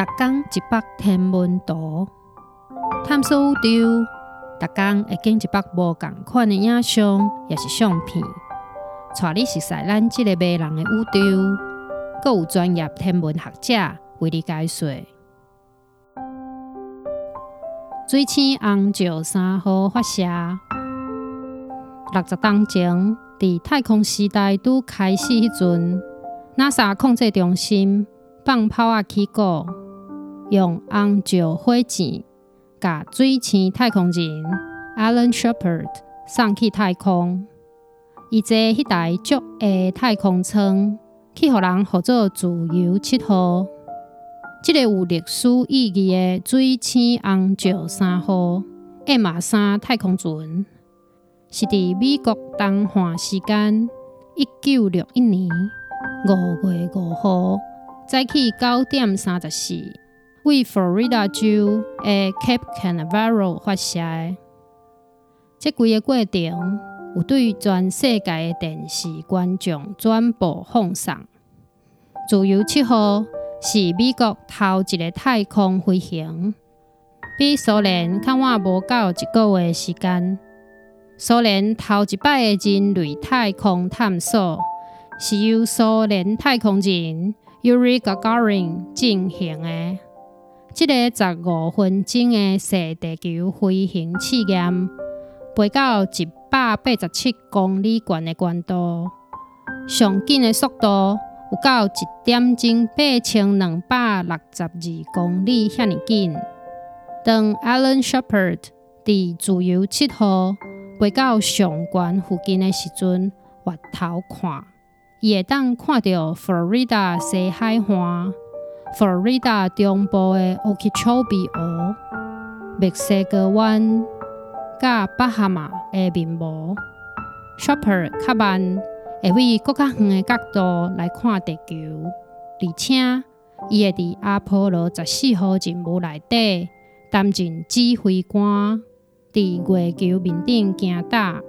逐工一百天文图，探索宇宙。逐工会见一百无共款的影像，也是相片，带你熟悉咱即个迷人的宇宙。阁有专业天文学者为你解说。水星红石三号发射，六十当前，伫太空时代拄开始迄阵，NASA 控制中心放炮啊起鼓，用红石火箭。甲水星太空人 Alan Shepard 送去太空，伊坐迄台足的太空舱，去互人号做自由七号。即个有历史意义的水星红石三号 M 三太空船，是伫美国东岸时间一九六一年五月五号早起九点三十四。为佛罗里达州的 Cape Canaveral 发射，这几个过程有对全世界的电视观众转播放送。自由七号是美国头一个太空飞行，比苏联较晚无到一个月时间。苏联头一摆的人类太空探索是由苏联太空人 Yuri Gagarin 进行的。这个十五分钟的细地球飞行试验，飞到一百八十七公里远的高度，上紧的速度有到一点钟八千两百六十二公里遐尼紧。当 Alan Shepard 伫自由七号飞到上悬附近的时阵，回头看，伊会当看到佛罗里达西海岸。佛罗里达中部的 Okeechobee 湖、墨西哥湾、甲巴哈马的面膜，Shopper 较慢会以更较远的角度来看地球，而且伊会伫阿波罗十四号任务内底担任指挥官，伫月球面顶行踏，